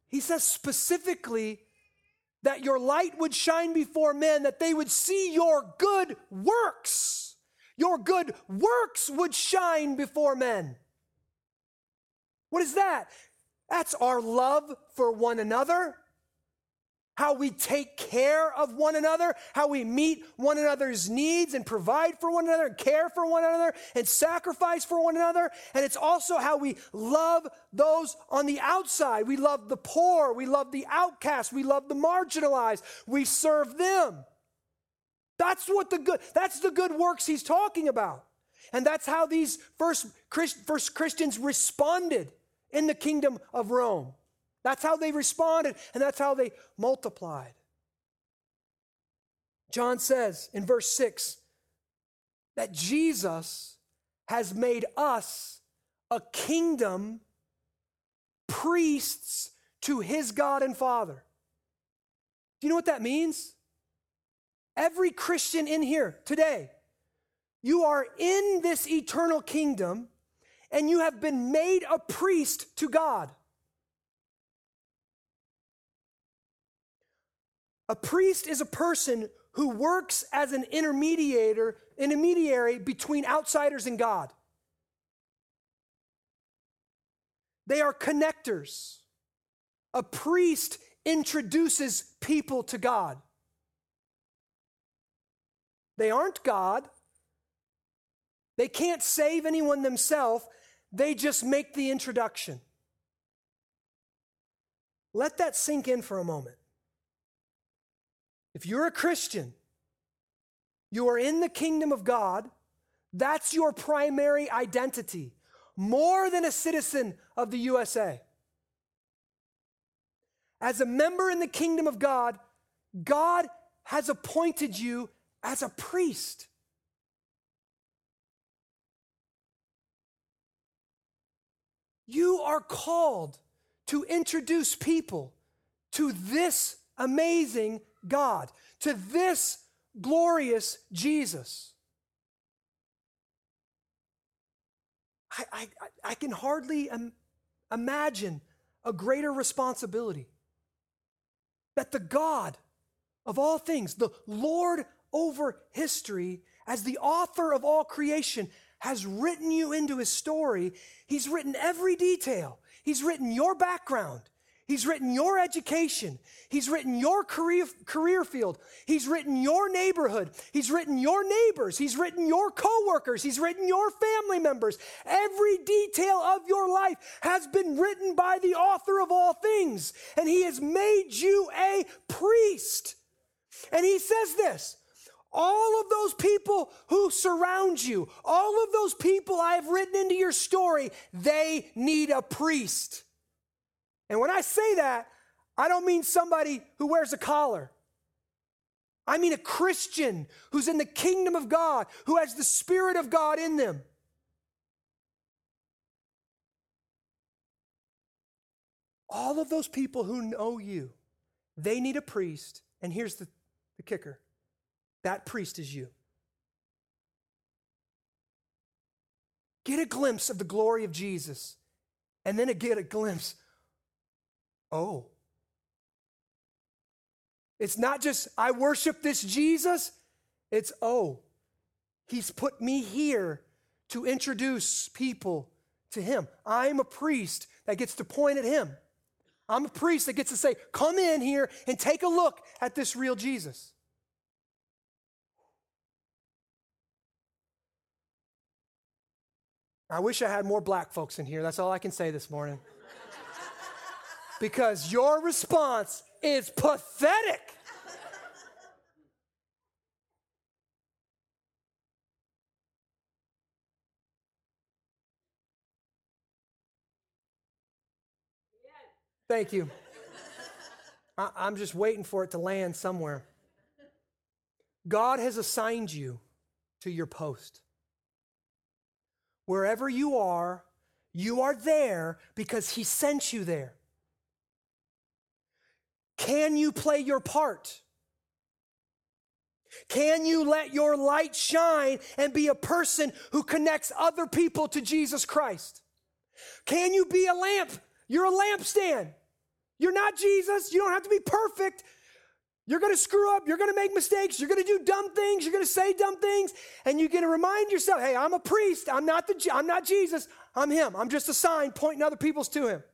He says specifically that your light would shine before men, that they would see your good works. Your good works would shine before men. What is that? That's our love for one another how we take care of one another, how we meet one another's needs and provide for one another and care for one another and sacrifice for one another. And it's also how we love those on the outside. We love the poor, we love the outcast, we love the marginalized, we serve them. That's what the good, that's the good works he's talking about. And that's how these first, first Christians responded in the kingdom of Rome. That's how they responded, and that's how they multiplied. John says in verse 6 that Jesus has made us a kingdom, priests to his God and Father. Do you know what that means? Every Christian in here today, you are in this eternal kingdom and you have been made a priest to God. A priest is a person who works as an intermediator, intermediary between outsiders and God. They are connectors. A priest introduces people to God. They aren't God. They can't save anyone themselves. They just make the introduction. Let that sink in for a moment. If you're a Christian, you are in the kingdom of God, that's your primary identity, more than a citizen of the USA. As a member in the kingdom of God, God has appointed you as a priest. You are called to introduce people to this amazing God, to this glorious Jesus. I, I, I can hardly Im- imagine a greater responsibility that the God of all things, the Lord over history, as the author of all creation, has written you into his story. He's written every detail. He's written your background. He's written your education. He's written your career, career field. He's written your neighborhood. He's written your neighbors. He's written your coworkers. He's written your family members. Every detail of your life has been written by the author of all things. And he has made you a priest. And he says this all of those people who surround you, all of those people I have written into your story, they need a priest. And when I say that, I don't mean somebody who wears a collar. I mean a Christian who's in the kingdom of God, who has the Spirit of God in them. All of those people who know you, they need a priest. And here's the, the kicker that priest is you. Get a glimpse of the glory of Jesus, and then get a glimpse Oh. It's not just, I worship this Jesus. It's, oh, he's put me here to introduce people to him. I'm a priest that gets to point at him. I'm a priest that gets to say, come in here and take a look at this real Jesus. I wish I had more black folks in here. That's all I can say this morning because your response is pathetic. Thank you. I, am just waiting for it to land somewhere. God has assigned you to your post. Wherever you are, you are there because He sent you there. Can you play your part? Can you let your light shine and be a person who connects other people to Jesus Christ? Can you be a lamp? You're a lampstand. You're not Jesus. You don't have to be perfect. You're going to screw up. You're going to make mistakes. You're going to do dumb things. You're going to say dumb things. And you're going to remind yourself, hey, I'm a priest. I'm not, the, I'm not Jesus. I'm him. I'm just a sign pointing other people's to him.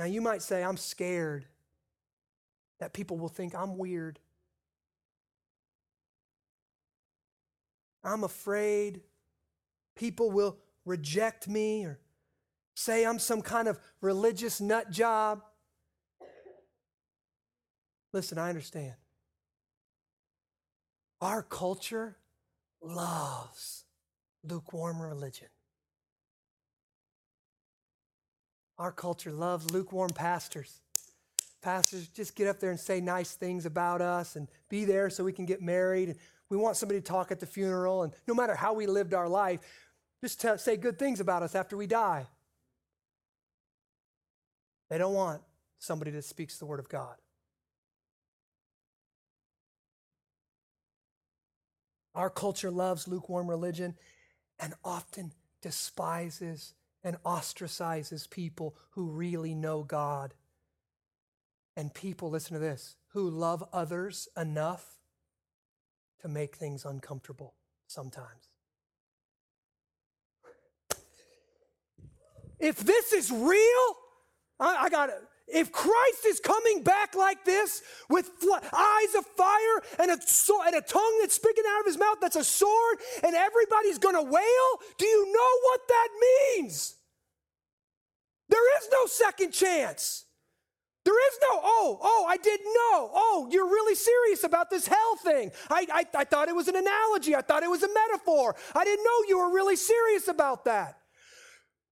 Now, you might say, I'm scared that people will think I'm weird. I'm afraid people will reject me or say I'm some kind of religious nut job. Listen, I understand. Our culture loves lukewarm religion. Our culture loves lukewarm pastors. Pastors just get up there and say nice things about us and be there so we can get married. And we want somebody to talk at the funeral. And no matter how we lived our life, just tell, say good things about us after we die. They don't want somebody that speaks the word of God. Our culture loves lukewarm religion and often despises and ostracizes people who really know God. And people, listen to this, who love others enough to make things uncomfortable sometimes. If this is real, I, I got it. If Christ is coming back like this with fl- eyes of fire and a, so- and a tongue that's speaking out of his mouth that's a sword and everybody's going to wail, do you know what that means? There is no second chance. There is no, oh, oh, I didn't know. Oh, you're really serious about this hell thing. I, I, I thought it was an analogy. I thought it was a metaphor. I didn't know you were really serious about that.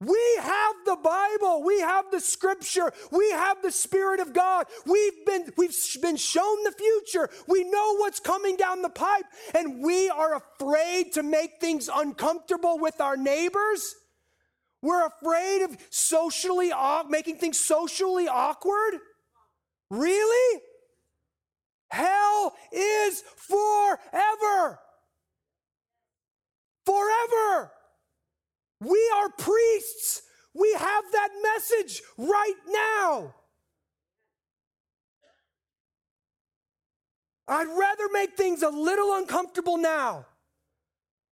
We have the Bible. We have the scripture. We have the Spirit of God. We've been, we've been shown the future. We know what's coming down the pipe, and we are afraid to make things uncomfortable with our neighbors. We're afraid of socially, making things socially awkward. Really? Hell is forever. Forever. We are priests. We have that message right now. I'd rather make things a little uncomfortable now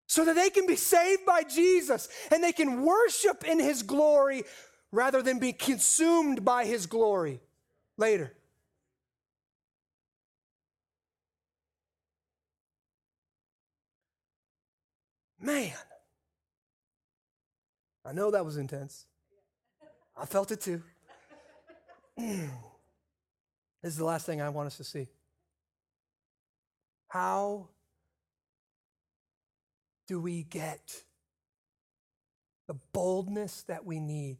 so that they can be saved by Jesus and they can worship in his glory rather than be consumed by his glory later. Man, I know that was intense. I felt it too. this is the last thing I want us to see. How do we get the boldness that we need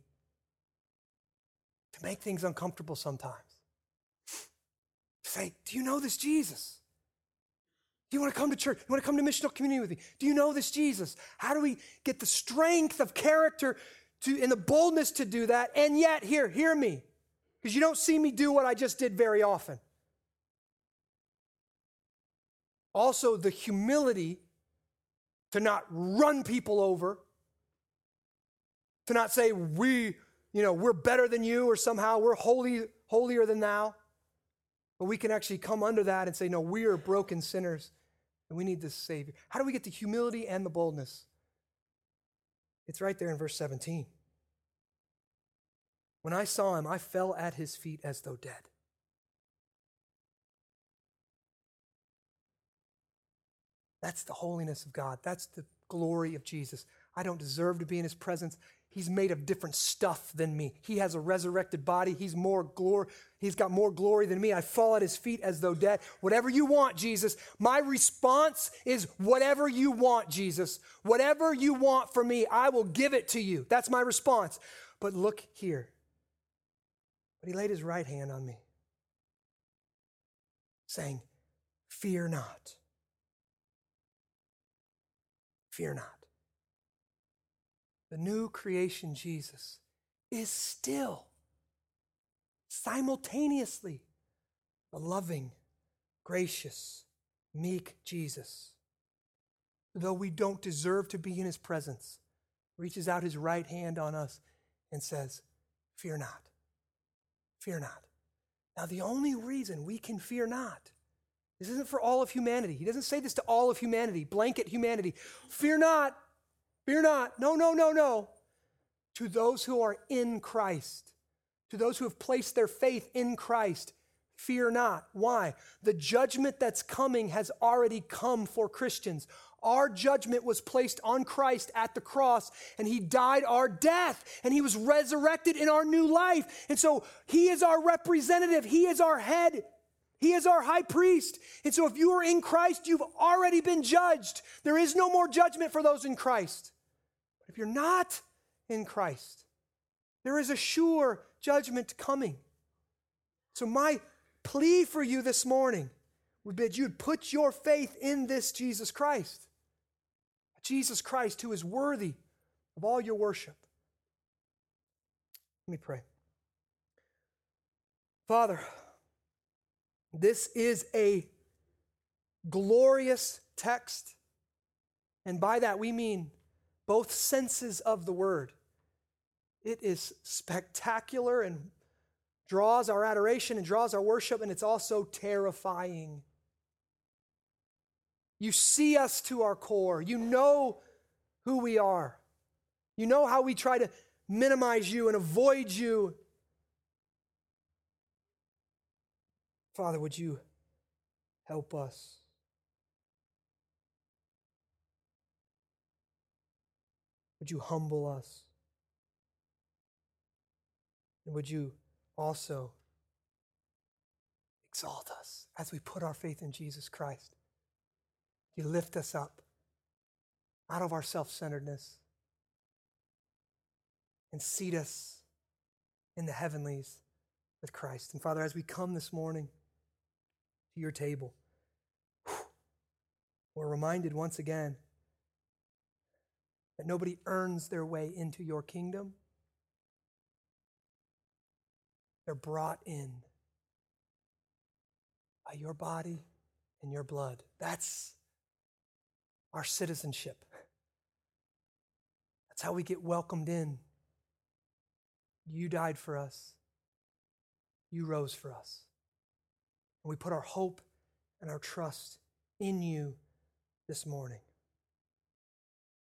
to make things uncomfortable sometimes? Say, do you know this Jesus? You want to come to church? You want to come to missional community with me? Do you know this Jesus? How do we get the strength of character to and the boldness to do that? And yet, here, hear me, because you don't see me do what I just did very often. Also, the humility to not run people over, to not say we, you know, we're better than you or somehow we're holy, holier than thou. But we can actually come under that and say, no, we are broken sinners and we need this Savior. How do we get the humility and the boldness? It's right there in verse 17. When I saw him, I fell at his feet as though dead. That's the holiness of God. That's the glory of Jesus. I don't deserve to be in his presence. He's made of different stuff than me. He has a resurrected body. He's more glory. He's got more glory than me. I fall at his feet as though dead. Whatever you want, Jesus. My response is whatever you want, Jesus. Whatever you want from me, I will give it to you. That's my response. But look here. But he laid his right hand on me, saying, Fear not. Fear not the new creation Jesus is still simultaneously the loving, gracious, meek Jesus. Though we don't deserve to be in his presence, reaches out his right hand on us and says, Fear not. Fear not. Now, the only reason we can fear not, this isn't for all of humanity. He doesn't say this to all of humanity, blanket humanity. Fear not, Fear not. No, no, no, no. To those who are in Christ, to those who have placed their faith in Christ, fear not. Why? The judgment that's coming has already come for Christians. Our judgment was placed on Christ at the cross, and He died our death, and He was resurrected in our new life. And so He is our representative, He is our head. He is our high priest. And so if you are in Christ, you've already been judged. There is no more judgment for those in Christ. But If you're not in Christ, there is a sure judgment coming. So, my plea for you this morning would be that you'd put your faith in this Jesus Christ, Jesus Christ who is worthy of all your worship. Let me pray. Father, this is a glorious text. And by that we mean both senses of the word. It is spectacular and draws our adoration and draws our worship, and it's also terrifying. You see us to our core. You know who we are. You know how we try to minimize you and avoid you. Father, would you help us? Would you humble us? And would you also exalt us as we put our faith in Jesus Christ? You lift us up out of our self centeredness and seat us in the heavenlies with Christ. And Father, as we come this morning to your table, we're reminded once again that nobody earns their way into your kingdom. They're brought in by your body and your blood. That's our citizenship. That's how we get welcomed in. You died for us, you rose for us. And we put our hope and our trust in you this morning.